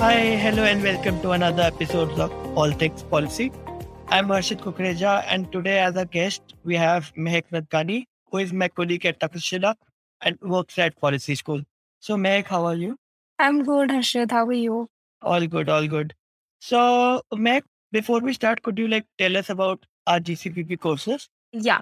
Hi, hello, and welcome to another episode of All Things Policy. I'm Harshit Kukreja, and today, as a guest, we have Mehak Nadkani, who is my colleague at Takshashila and works at Policy School. So, Mehak, how are you? I'm good, Harshit. How are you? All good, all good. So, Mehak, before we start, could you like tell us about our GCPP courses? Yeah.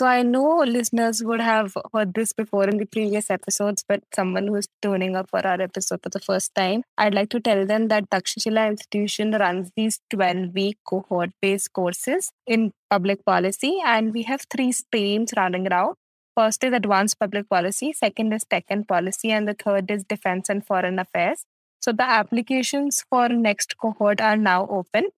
So I know listeners would have heard this before in the previous episodes, but someone who's tuning up for our episode for the first time, I'd like to tell them that Takshashila Institution runs these 12 week cohort based courses in public policy, and we have three streams running around. First is advanced public policy, second is tech and policy, and the third is defense and foreign affairs. So the applications for next cohort are now open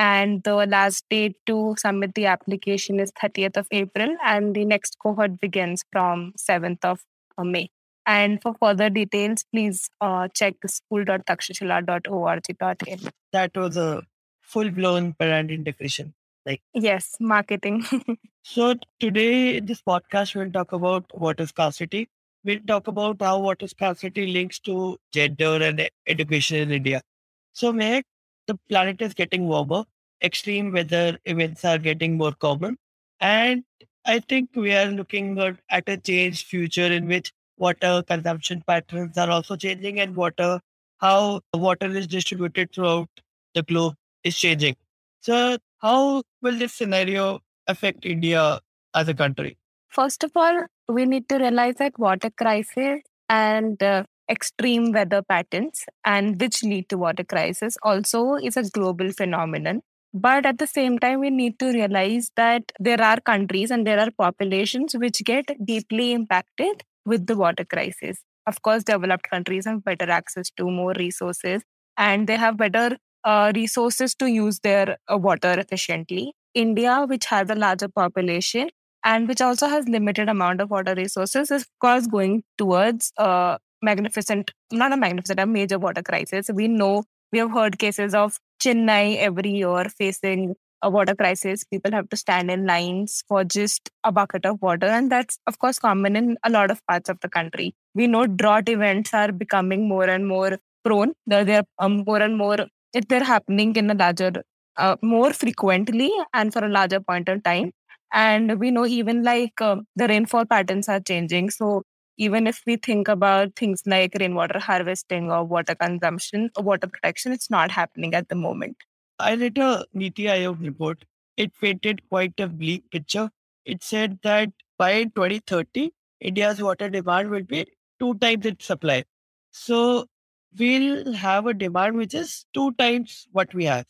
and the last date to submit the application is 30th of April and the next cohort begins from 7th of uh, May. And for further details, please uh, check school.takshashila.org.in. That was a full blown brand integration. Like yes, marketing. so today this podcast we'll talk about water scarcity. We'll talk about how water scarcity links to gender and education in India. So Mehak, the planet is getting warmer, extreme weather events are getting more common. And I think we are looking at a changed future in which water consumption patterns are also changing and water, how water is distributed throughout the globe is changing. So, how will this scenario affect India as a country? First of all, we need to realize that water crisis and uh, extreme weather patterns and which lead to water crisis also is a global phenomenon. But at the same time we need to realize that there are countries and there are populations which get deeply impacted with the water crisis. Of course developed countries have better access to more resources and they have better uh, resources to use their uh, water efficiently. India which has a larger population and which also has limited amount of water resources is of course going towards uh, magnificent, not a magnificent, a major water crisis. We know, we have heard cases of Chennai every year facing a water crisis. People have to stand in lines for just a bucket of water. And that's, of course, common in a lot of parts of the country. We know drought events are becoming more and more prone. They're, they're um, more and more, they're happening in a larger, uh, more frequently and for a larger point of time. And we know even like uh, the rainfall patterns are changing. So even if we think about things like rainwater harvesting or water consumption or water protection, it's not happening at the moment. I read a Niti Aayog report. It painted quite a bleak picture. It said that by 2030, India's water demand will be two times its supply. So we'll have a demand which is two times what we have.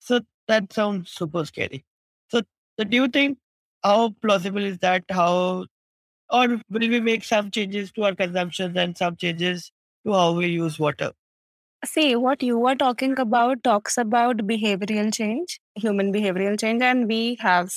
So that sounds super scary. So, so do you think how plausible is that? How or will we make some changes to our consumption and some changes to how we use water? See, what you were talking about talks about behavioral change, human behavioral change, and we have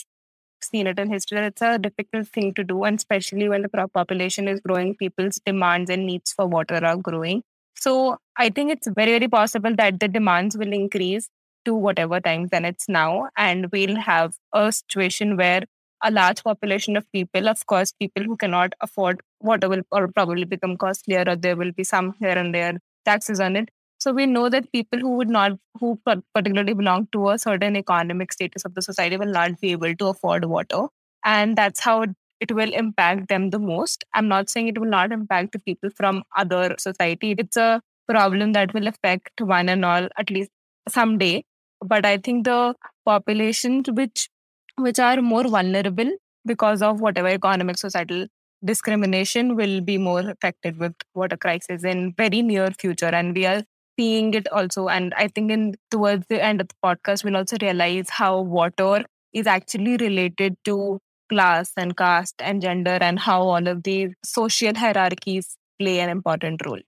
seen it in history. It's a difficult thing to do, and especially when the population is growing, people's demands and needs for water are growing. So I think it's very, very possible that the demands will increase to whatever times than it's now, and we'll have a situation where a large population of people, of course, people who cannot afford water will or probably become costlier, or there will be some here and there taxes on it. So we know that people who would not, who particularly belong to a certain economic status of the society, will not be able to afford water, and that's how it will impact them the most. I'm not saying it will not impact the people from other society. It's a problem that will affect one and all at least someday. But I think the populations which which are more vulnerable because of whatever economic societal discrimination will be more affected with water crisis in very near future. And we are seeing it also. And i think in towards the end of the podcast we'll also realize how water is actually related to class and caste and gender and how all of these social hierarchies play an important role.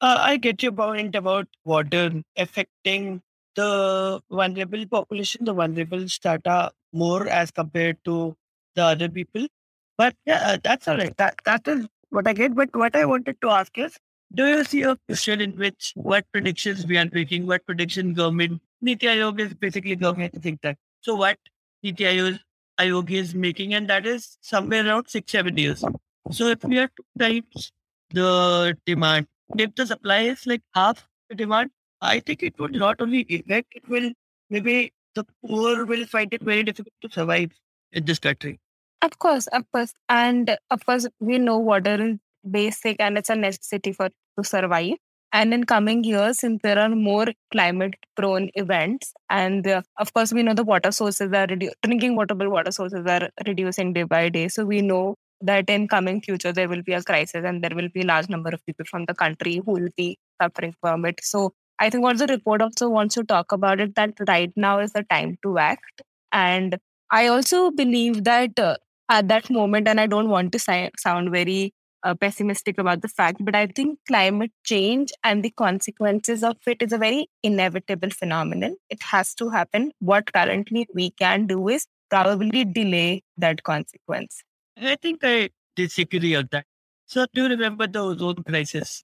Uh, I get your point about water affecting the vulnerable population, the vulnerable strata more as compared to the other people. But yeah, uh, that's all right. That that is what I get. But what I wanted to ask is, do you see a future in which what predictions we are making, what prediction government Niti Aayog is basically government think tank. So what Niti Aayog, is making, and that is somewhere around six seven years. So if we are two times the demand, if the supply is like half the demand, I think it would not only affect, it will maybe the poor will find it very difficult to survive in this country. Of course, of course. And of course, we know water is basic and it's a necessity for to survive. And in coming years, since there are more climate prone events, and uh, of course, we know the water sources are redu- drinking waterable water sources are reducing day by day. So we know that in coming future there will be a crisis and there will be a large number of people from the country who will be suffering from it. So I think what the report also wants to talk about it that right now is the time to act. And I also believe that uh, at that moment, and I don't want to si- sound very uh, pessimistic about the fact, but I think climate change and the consequences of it is a very inevitable phenomenon. It has to happen. What currently we can do is probably delay that consequence. I think I disagree on that. So do remember the ozone crisis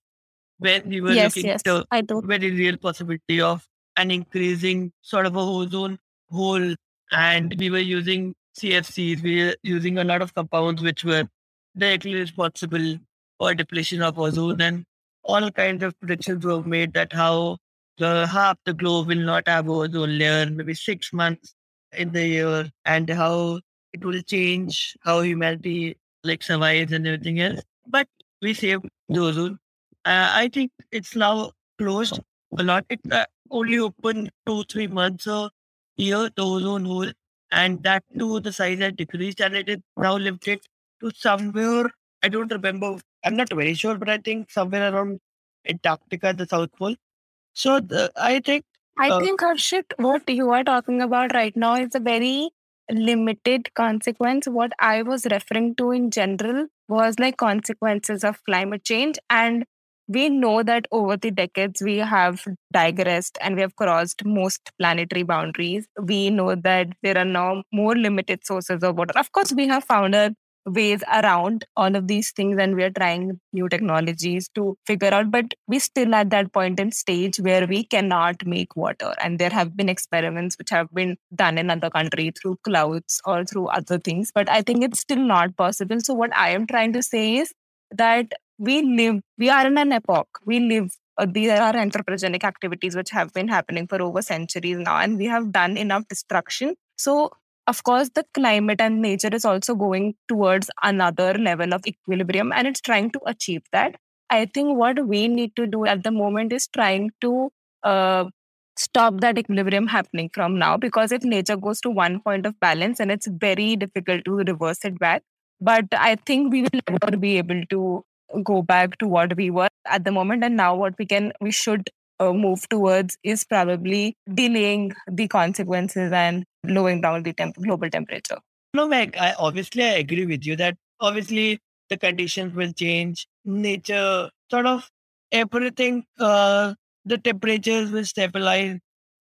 when we were yes, looking yes, at the very real possibility of an increasing sort of a ozone hole, and we were using CFCs, we were using a lot of compounds which were directly responsible for depletion of ozone, and all kinds of predictions were made that how the half the globe will not have ozone layer, maybe six months in the year, and how it will change how humanity like survives and everything else. But we saved the ozone. Uh, I think it's now closed a lot. It uh, only open two, three months a year, the ozone hole. And that too, the size has decreased and it is now limited to somewhere. I don't remember. I'm not very sure, but I think somewhere around Antarctica, the South Pole. So the, I think I Uh, think Harshit, what you are talking about right now is a very limited consequence. What I was referring to in general was like consequences of climate change. And we know that over the decades, we have digressed and we have crossed most planetary boundaries. We know that there are now more limited sources of water. Of course, we have found a ways around all of these things and we are trying new technologies to figure out but we still at that point in stage where we cannot make water and there have been experiments which have been done in other country through clouds or through other things but i think it's still not possible so what i am trying to say is that we live we are in an epoch we live uh, there are anthropogenic activities which have been happening for over centuries now and we have done enough destruction so of course, the climate and nature is also going towards another level of equilibrium and it's trying to achieve that. I think what we need to do at the moment is trying to uh, stop that equilibrium happening from now because if nature goes to one point of balance and it's very difficult to reverse it back. But I think we will never be able to go back to what we were at the moment. And now, what we can, we should uh, move towards is probably delaying the consequences and lowering down the temp- global temperature. No, Mehak, I obviously I agree with you that obviously the conditions will change. Nature sort of everything uh the temperatures will stabilize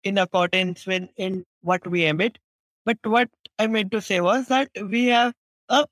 in accordance with in what we emit. But what I meant to say was that we have uh,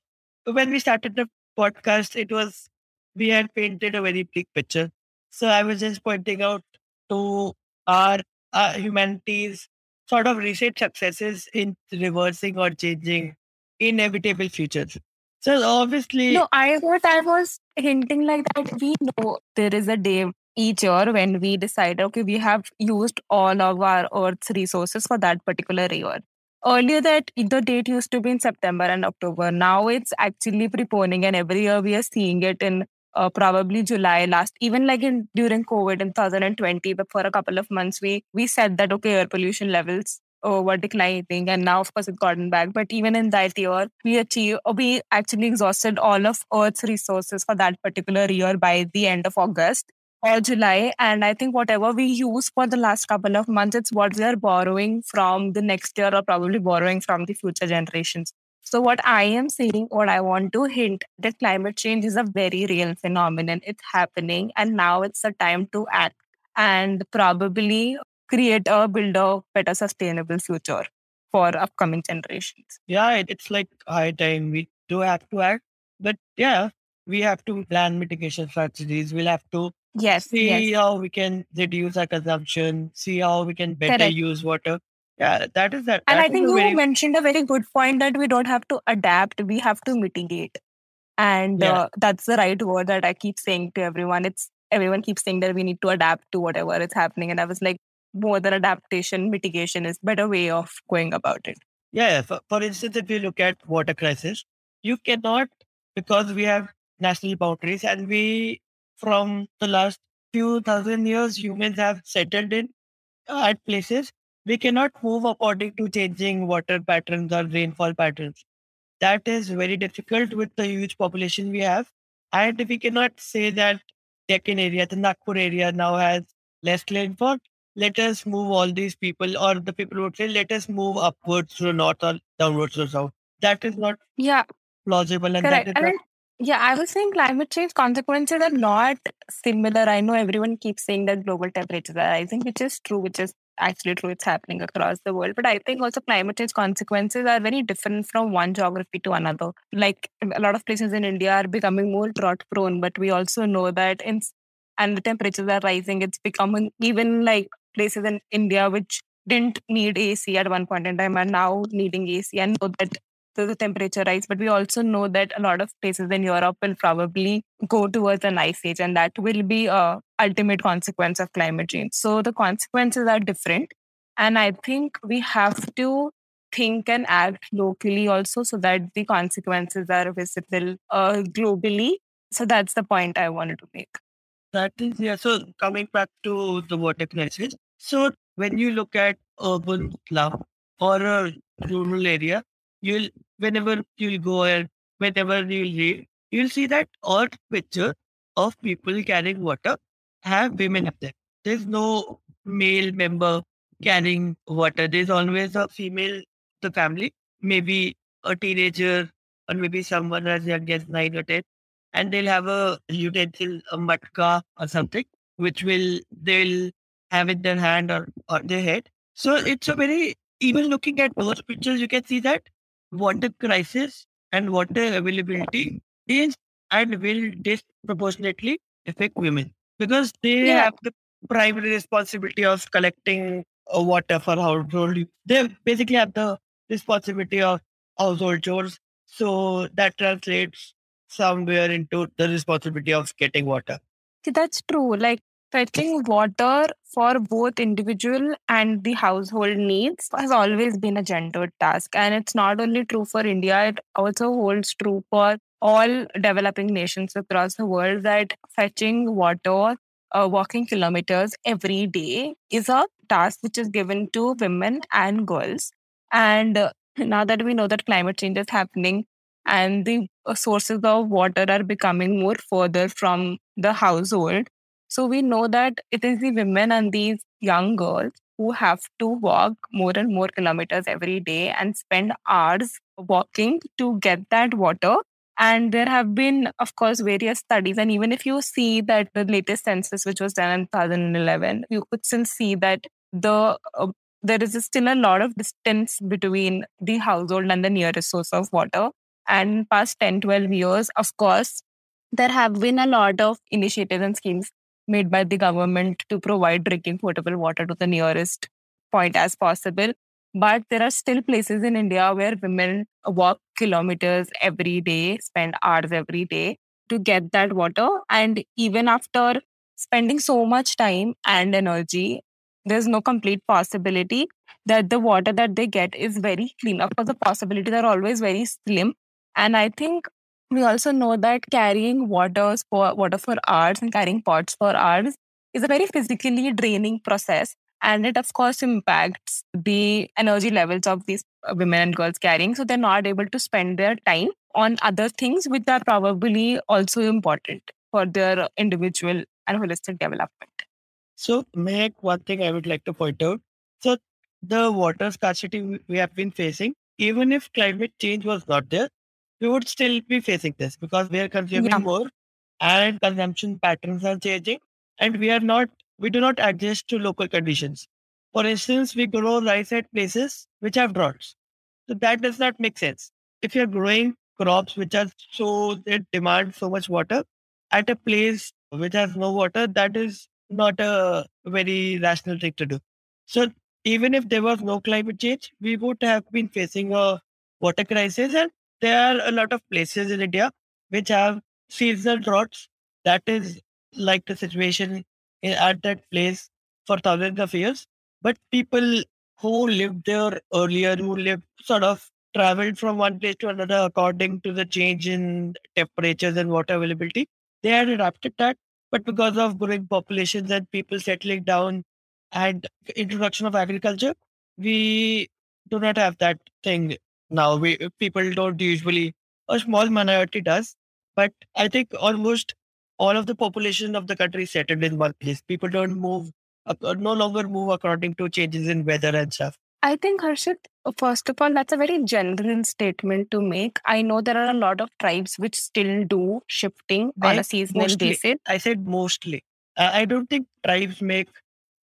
when we started the podcast, it was we had painted a very bleak picture. So I was just pointing out to our uh, humanity's sort of recent successes in reversing or changing inevitable futures. So obviously, No, I what I was hinting like that we know there is a day each year when we decide, okay, we have used all of our Earth's resources for that particular year. Earlier, that the date used to be in September and October. Now it's actually preponing, and every year we are seeing it in uh, probably July last. Even like in during COVID in 2020, but for a couple of months, we we said that okay, air pollution levels uh, were declining, and now of course it's gotten back. But even in that year, we achieve we actually exhausted all of Earth's resources for that particular year by the end of August or July. And I think whatever we use for the last couple of months, it's what we are borrowing from the next year or probably borrowing from the future generations. So, what I am saying, what I want to hint that climate change is a very real phenomenon. It's happening, and now it's the time to act and probably create a build a better sustainable future for upcoming generations. Yeah, it's like high time we do have to act, but yeah, we have to plan mitigation strategies. We'll have to yes, see yes. how we can reduce our consumption, see how we can better Correct. use water. Yeah, that is that. And that I think you very, mentioned a very good point that we don't have to adapt, we have to mitigate. And Yeah. uh, that's the right word that I keep saying to everyone. It's everyone keeps saying that we need to adapt to whatever is happening. And I was like, more than adaptation, mitigation is better way of going about it. yeah. For, for instance, if you look at water crisis, you cannot because we have national boundaries and we from the last few thousand years humans have settled in uh, at places we cannot move according to changing water patterns or rainfall patterns. That is very difficult with the huge population we have. And we cannot say that Deccan area the Nagpur area now has less rainfall. Let us move all these people or the people would say let us move upwards to the north or downwards to the south. That is not Yeah, plausible and correct. that is And not then, yeah, I was saying climate change consequences are not similar. I know everyone keeps saying that global temperatures are rising, which is true, which is actually true. It's happening across the world. But I think also climate change consequences are very different from one geography to another. Like a lot of places in India are becoming more drought prone, but we also know that in and the temperatures are rising. It's becoming even like places in India which didn't need AC at one point in time are now needing AC and know that the, temperature rise. But we also know that a lot of places in Europe will probably go towards an ice age, and that will be a ultimate consequence of climate change. So the consequences are different, and I think we have to think and act locally also, so that the consequences are visible uh, globally. So that's the point I wanted to make. That is, yeah. So coming back to the water crisis. So when you look at urban slum or a rural area, you'll whenever you'll go and whenever you'll read, you'll see that all picture of people carrying water have women up there. There's no male member carrying water. There's always a female the family, maybe a teenager or maybe someone as young as nine or ten and they'll have a utensil, a matka or something, which will they'll have in their hand or on their head. So it's a very even looking at those pictures, you can see that water crisis and water availability is and will disproportionately affect women because they Yeah. have the primary responsibility of collecting uh, water for household. use. They basically have the responsibility of household chores. So that translates somewhere into the responsibility of getting water. See, that's true. Like fetching water for both individual and the household needs has always been a gendered task. And it's not only true for India, it also holds true for all developing nations across the world that fetching water, uh, walking kilometers every day is a task which is given to women and girls. And uh, now that we know that climate change is happening and the sources of water are becoming more further from the household. So we know that it is the women and these young girls who have to walk more and more kilometers every day and spend hours walking to get that water. And there have been, of course, various studies. And even if you see that the latest census, which was done in 2011, you could still see that the uh, there is still a lot of distance between the household and the nearest source of water and past 10 12 years of course there have been a lot of initiatives and schemes made by the government to provide drinking potable water to the nearest point as possible. But there are still places in india where women walk kilometers every day spend hours every day to get that water. And even after spending so much time and energy there's no complete possibility that the water that they get is very clean of course the possibilities are always very slim. And I think we also know that carrying waters for water for hours and carrying pots for hours is a very physically draining process. And it, of course, impacts the energy levels of these women and girls carrying. So they're not able to spend their time on other things, which are probably also important for their individual and holistic development. So, one thing I would like to point out. So, the water scarcity we have been facing even if climate change was not there, we would still be facing this because we are consuming Yeah. more and consumption patterns are changing and we are not we do not adjust to local conditions. For instance, we grow rice at places which have droughts. So that does not make sense. If you're growing crops which are so they demand so much water at a place which has no water, that is not a very rational thing to do. So even if there was no climate change, we would have been facing a water crisis. And there are a lot of places in India which have seasonal droughts. That is like the situation at that place for thousands of years. But people who lived there earlier, who lived sort of traveled from one place to another according to the change in temperatures and water availability, they had adapted that. But because of growing populations and people settling down and introduction of agriculture, we do not have that thing now. We people don't usually a small minority does, but I think almost all of the population of the country is settled in one place. People don't move, uh, no longer move according to changes in weather and stuff. I think, Harshit, first of all, that's a very general statement to make. I know there are a lot of tribes which still do shifting on a seasonal mostly. basis. I said mostly. Uh, I don't think tribes make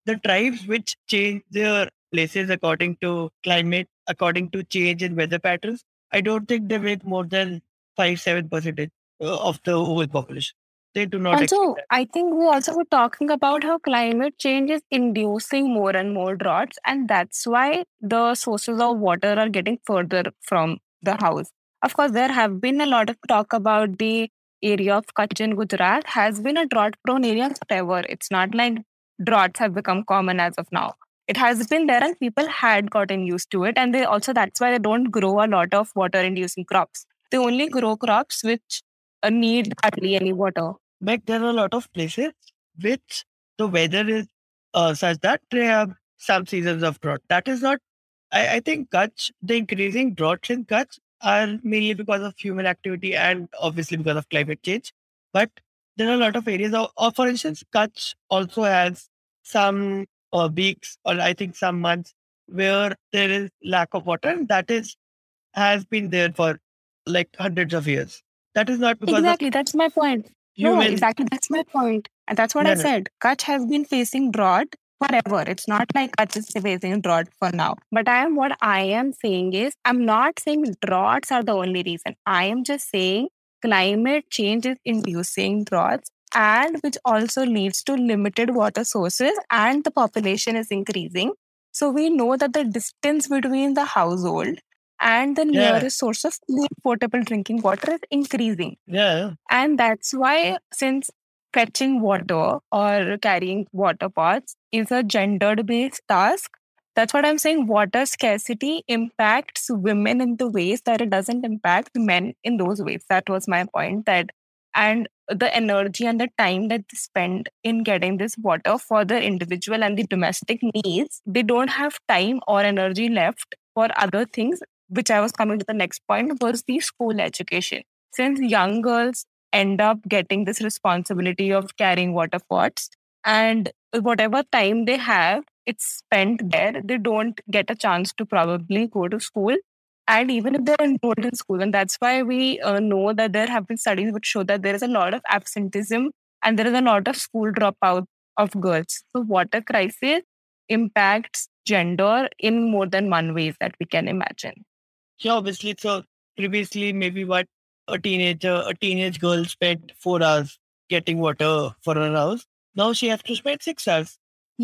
the tribes which change their places according to climate, according to change in weather patterns. I don't think they make more than five, seven percentage uh, of the whole population. They do not Also. I think we also were talking about how climate change is inducing more and more droughts, and that's why the sources of water are getting further from the house. Of course, there have been a lot of talk about the area of Kutch in Gujarat has been a drought-prone area forever. It's not like droughts have become common as of now. It has been there, and people had gotten used to it, and they also that's why they don't grow a lot of water-inducing crops. They only grow crops which uh, need hardly any water. But there are a lot of places which the weather is uh, such that they have some seasons of drought. That is not, I, I think Kutch, the increasing droughts in Kutch are mainly because of human activity and obviously because of climate change. But there are a lot of areas, of, or for instance, Kutch also has some uh, weeks or I think some months where there is lack of water. And that is has been there for like hundreds of years. That is not because Exactly, that's my point. No, exactly, that's my point. And that's what No, I no. said. Kutch has been facing drought forever. It's not like Kutch is facing drought for now. But I am what I am saying is I'm not saying droughts are the only reason. I am just saying climate change is inducing droughts and which also leads to limited water sources and the population is increasing. So we know that the distance between the household and the Yeah. nearest source of clean potable drinking water is increasing. Yeah. And that's why, since fetching water or carrying water pots is a gendered based task, that's what I'm saying. Water scarcity impacts women in the ways that it doesn't impact men in those ways. That was my point. That and the energy and the time that they spend in getting this water for the individual and the domestic needs, they don't have time or energy left for other things, which I was coming to the next point was the school education. Since young girls end up getting this responsibility of carrying water pots and whatever time they have it's spent there they don't get a chance to probably go to school and even if they're enrolled in school and that's why we uh, know that there have been studies which show that there is a lot of absenteeism and there is a lot of school dropout of girls so water crisis impacts gender in more than one ways that we can imagine Yeah, obviously. So previously, maybe what a teenager, a teenage girl spent four hours getting water for her house. Now she has to spend six hours,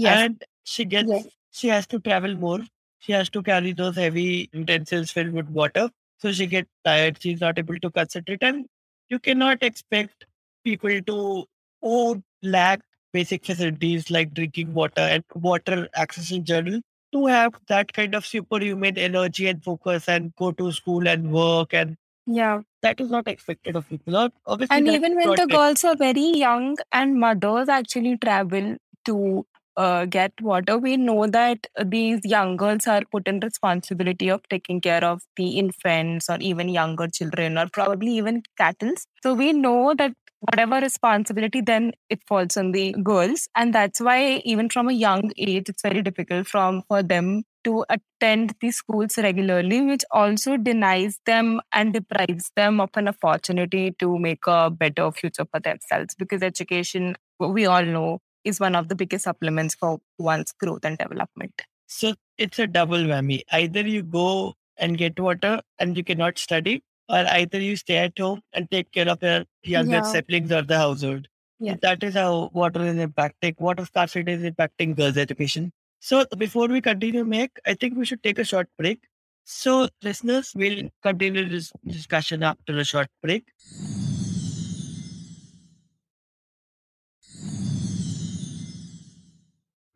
and she gets Yes. she has to travel more. She has to carry those heavy utensils filled with water, so she gets tired. She's not able to concentrate, and you cannot expect people to who lack basic facilities like drinking water and water access in general to have that kind of superhuman energy and focus and go to school and work and yeah that is not expected of people. Obviously, And even when the girls are very young and mothers actually travel to uh, get water, we know that these young girls are put in responsibility of taking care of the infants or even younger children or probably even cattle. So we know that whatever responsibility then it falls on the girls and that's why even from a young age it's very difficult from for them to attend the schools regularly, which also denies them and deprives them of an opportunity to make a better future for themselves. Because education, we all know, is one of the biggest supplements for one's growth and development. So it's a double whammy. Either you go and get water and you cannot study, or either you stay at home and take care of your younger Yeah. siblings or the household. Yeah. That is how water is impacting, water scarcity is impacting girls' education. So before we continue, Mehak, I think we should take a short break. So listeners, we'll continue this discussion after a short break.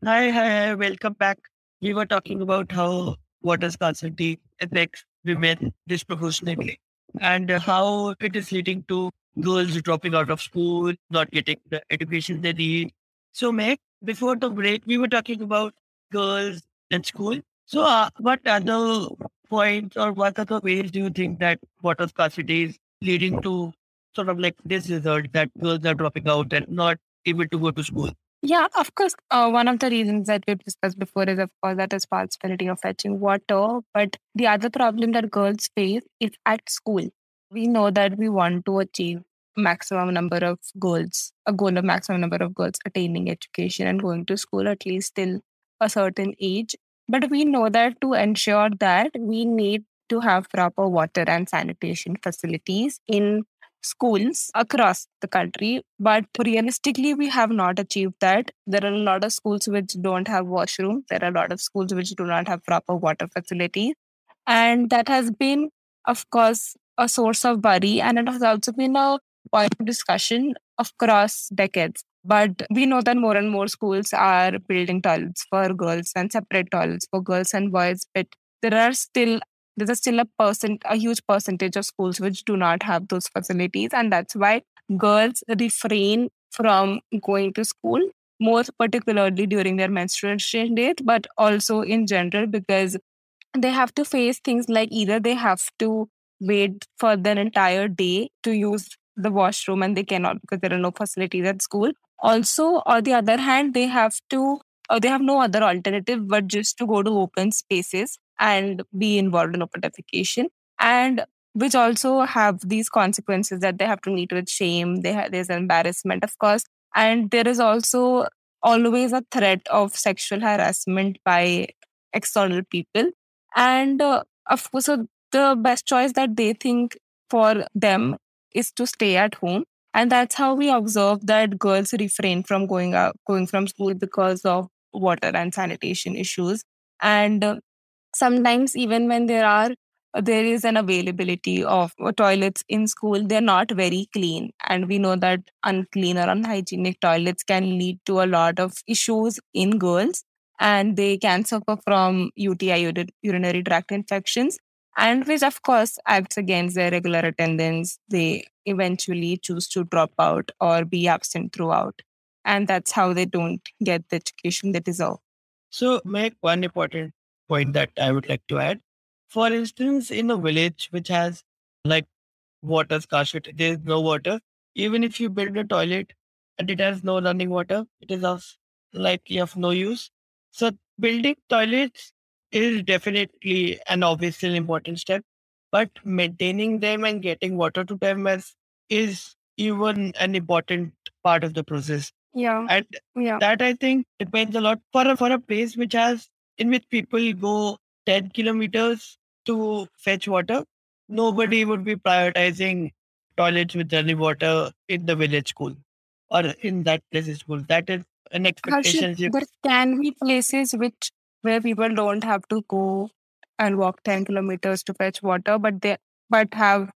Hi, hi, hi, welcome back. We were talking about how water scarcity affects women disproportionately and how it is leading to girls dropping out of school, not getting the education they need. So, Mehak, before the break, we were talking about girls in school. So, uh, what other points or what other ways do you think that water scarcity is leading to sort of like this result that girls are dropping out and not able to go to school? Yeah, of course. Uh, one of the reasons that we've discussed before is, of course, that responsibility of fetching water. But the other problem that girls face is at school. We know that we want to achieve maximum number of goals, a goal of maximum number of girls attaining education and going to school at least till a certain age. But we know that to ensure that we need to have proper water and sanitation facilities in schools across the country. But realistically, we have not achieved that. There are a lot of schools which don't have washroom. There are a lot of schools which do not have proper water facilities. And that has been, of course, a source of worry. And it has also been a point of discussion across decades. But we know that more and more schools are building toilets for girls and separate toilets for girls and boys. But there are still there's still a percent a huge percentage of schools which do not have those facilities and that's why girls refrain from going to school more particularly during their menstruation date but also in general because they have to face things like either they have to wait for their entire day to use the washroom and they cannot because there are no facilities at school. Also on the other hand they have to or they have no other alternative but just to go to open spaces and be involved in open defecation. And which also have these consequences that they have to meet with shame ha- there's embarrassment of course. And there is also always a threat of sexual harassment by external people. And uh, of course so the best choice that they think for them is to stay at home. And that's how we observe that girls refrain from going out going from school because of water and sanitation issues. And uh, sometimes even when there are there is an availability of uh, toilets in school they're not very clean. And we know that unclean or unhygienic toilets can lead to a lot of issues in girls. And they can suffer from uti urinary tract infections. And which of course acts against their regular attendance. They eventually choose to drop out or be absent throughout and that's how they don't get the education they deserve So, Mehak one important point that I would like to add. For instance, in a village which has like water scarcity, there is no water. Even if you build a toilet and it has no running water, it is of likely of no use. So, building toilets is definitely an obviously an important step, but maintaining them and getting water to them is, is even an important part of the process. Yeah And yeah that I think depends a lot for a, for a place which has in which people go 10 kilometers to fetch water. Nobody would be prioritizing toilets with running water in the village school or in that place's school. That is an expectation. You- there can be places which where people don't have to go and walk 10 kilometers to fetch water, but they but have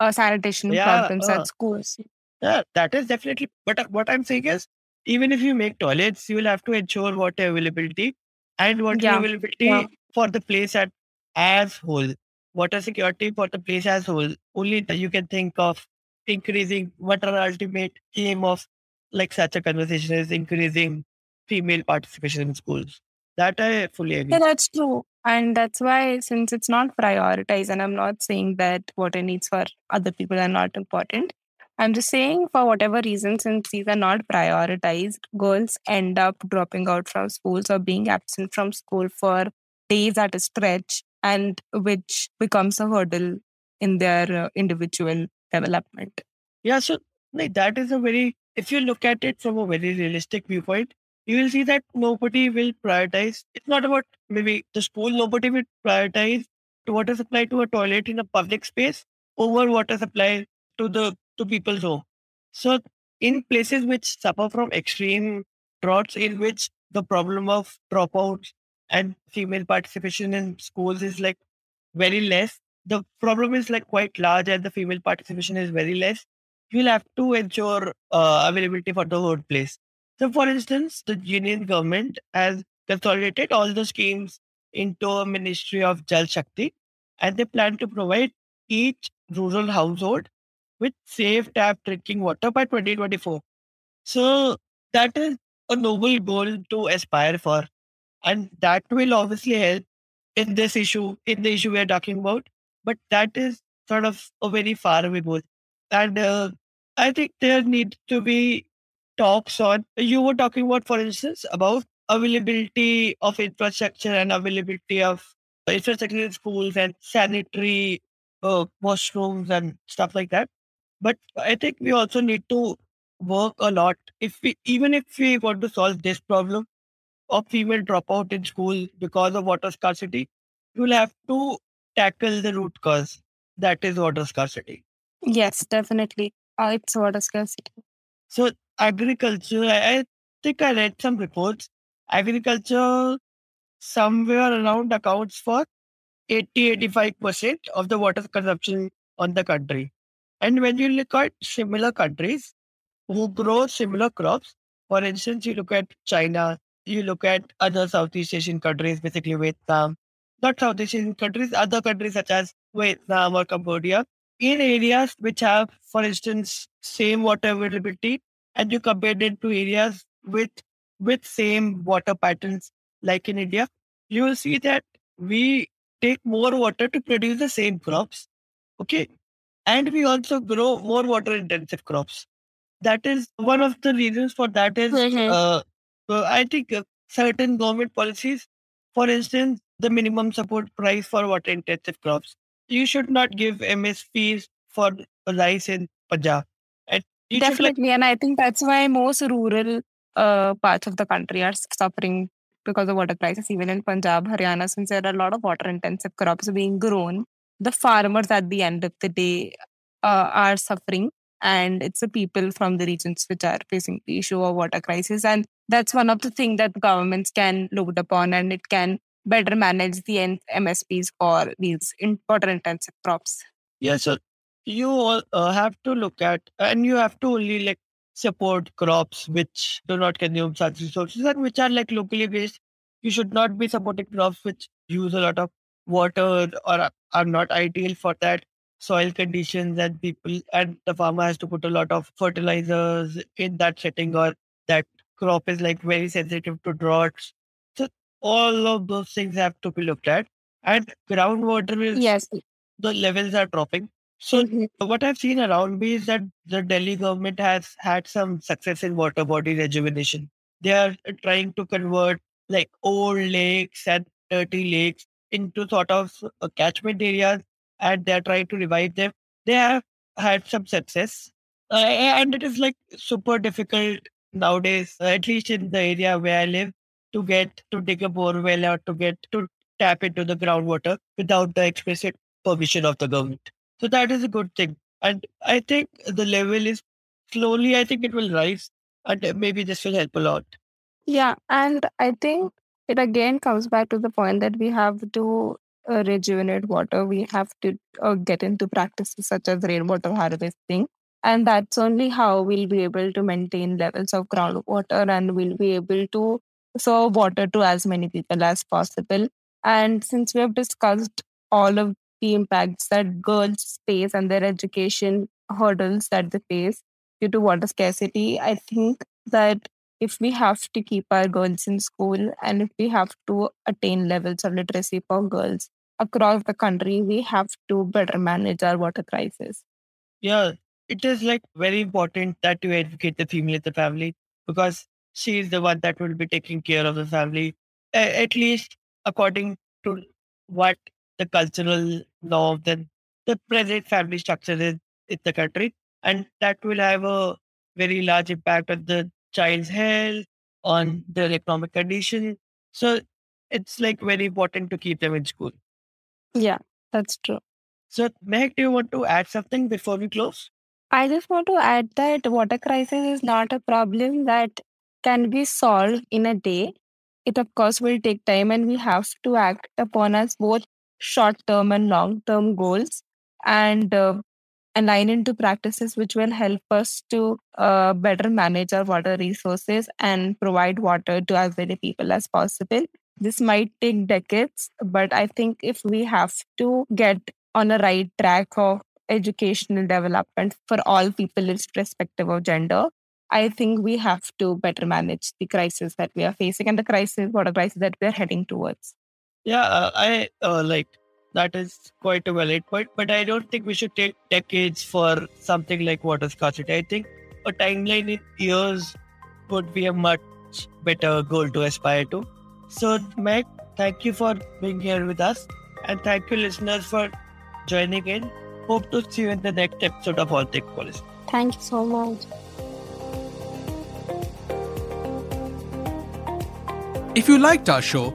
uh, sanitation Yeah, problems uh. at schools. Yeah, that is definitely. But uh, what I'm saying is, even if you make toilets, you will have to ensure water availability and water Yeah, availability yeah. for the place at as whole. Water security for the place as whole. Only you can think of increasing what our ultimate aim of like such a conversation is increasing female participation in schools. That I fully agree. Yeah, that's true. And that's why, since it's not prioritized, and I'm not saying that water needs for other people are not important. I'm just saying, for whatever reason, since these are not prioritized, girls end up dropping out from schools or being absent from school for days at a stretch and which becomes a hurdle in their uh, individual development. Yeah, so like that is a very if you look at it from a very realistic viewpoint, you will see that nobody will prioritize. It's not about maybe the school, nobody will prioritize water supply to a toilet in a public space over water supply to the to people's home. So in places which suffer from extreme droughts, in which the problem of dropouts and female participation in schools is like very less, the problem is like quite large and the female participation is very less. You'll have to ensure uh, availability for the whole place. So, for instance, the union government has consolidated all the schemes into a Ministry of Jal Shakti, and they plan to provide each rural household with safe tap drinking water by 2024. So that is a noble goal to aspire for. And that will obviously help in this issue, in the issue we are talking about. But that is sort of a very far away goal. And uh, I think there needs to be talks on, you were talking about, for instance, about availability of infrastructure and availability of infrastructure in schools and sanitary uh, washrooms and stuff like that. But I think we also need to work a lot. If we, even if we want to solve this problem of female dropout in school because of water scarcity, you'll have to tackle the root cause. That is water scarcity. Yes, definitely. Uh, it's water scarcity. So agriculture, I, I think I read some reports. Agriculture somewhere around accounts for 80 85% of the water consumption on the country. And when you look at similar countries who grow similar crops, for instance, you look at China, you look at other Southeast Asian countries, basically Vietnam, not Southeast Asian countries, other countries such as Vietnam or Cambodia, in areas which have, for instance, same water availability, and you compare it to areas with with same water patterns like in India, you will see that we take more water to produce the same crops. Okay. And we also grow more water intensive crops. That is one of the reasons for that is, Mhm. uh, I think uh, certain government policies, for instance, the minimum support price for water intensive crops. You should not give MSPs for rice in Punjab. And you like, Definitely. And I think that's why most rural uh, parts of the country are suffering because of water crisis. Even in Punjab, Haryana, since there are a lot of water intensive crops being grown, the farmers at the end of the day uh, are suffering. And it's the people from the regions which are facing the issue of water crisis. And that's one of the things that governments can look upon and it can better manage the MSPs for these water intensive crops. yes, sir. You uh, have to look at, and you have to only like support crops which do not consume such resources and which are like locally based. You should not be supporting crops which use a lot of water or are- not ideal for that soil conditions and people and the farmer has to put a lot of fertilizers in that setting or that crop is like very sensitive to droughts. So all of those things have to be looked at. And groundwater is Yes. the levels are dropping. So Mhm. what I've seen around me is that the Delhi government has had some success in water body rejuvenation. They are trying to convert like old lakes and dirty lakes into sort of uh, catchment areas and they're trying to revive them. They have had some success. Uh, and it is like super difficult nowadays, uh, at least in the area where I live, to get to dig a borewell or to get to tap into the groundwater without the explicit permission of the government. So that is a good thing. And I think the level is slowly, I think it will rise. And maybe this will help a lot. Yeah, and I think it again comes back to the point that we have to uh, rejuvenate water. We have to uh, get into practices such as rainwater harvesting. And that's only how we'll be able to maintain levels of groundwater and we'll be able to serve water to as many people as possible. And since we have discussed all of the impacts that girls face and their education hurdles that they face due to water scarcity, I think that if we have to keep our girls in school and if we have to attain levels of literacy for girls across the country, we have to better manage our water crisis. Yeah, it is like very important that you educate the female in the family because she is the one that will be taking care of the family, at least according to what the cultural norms and the present family structure is in the country. And that will have a very large impact on the child's health, on their economic condition. So it's like very important to keep them in school. Yeah, that's true. So, Mehak, do you want to add something before we close? I just want to add that water crisis is not a problem that can be solved in a day. It, of course, will take time, and we have to act upon us both short term and long term goals and uh, align into practices which will help us to uh, better manage our water resources and provide water to as many people as possible. This might take decades, but I think if we have to get on a right track of educational development for all people irrespective of gender, I think we have to better manage the crisis that we are facing and the crisis, water crisis that we are heading towards. Yeah, uh, I uh, like that is quite a valid point, but I don't think we should take decades for something like water scarcity. I think a timeline in years would be a much better goal to aspire to. So, Mehak, thank you for being here with us, and thank you, listeners, for joining in. Hope to see you in the next episode of All Tech Policy. Thank you so much. If you liked our show,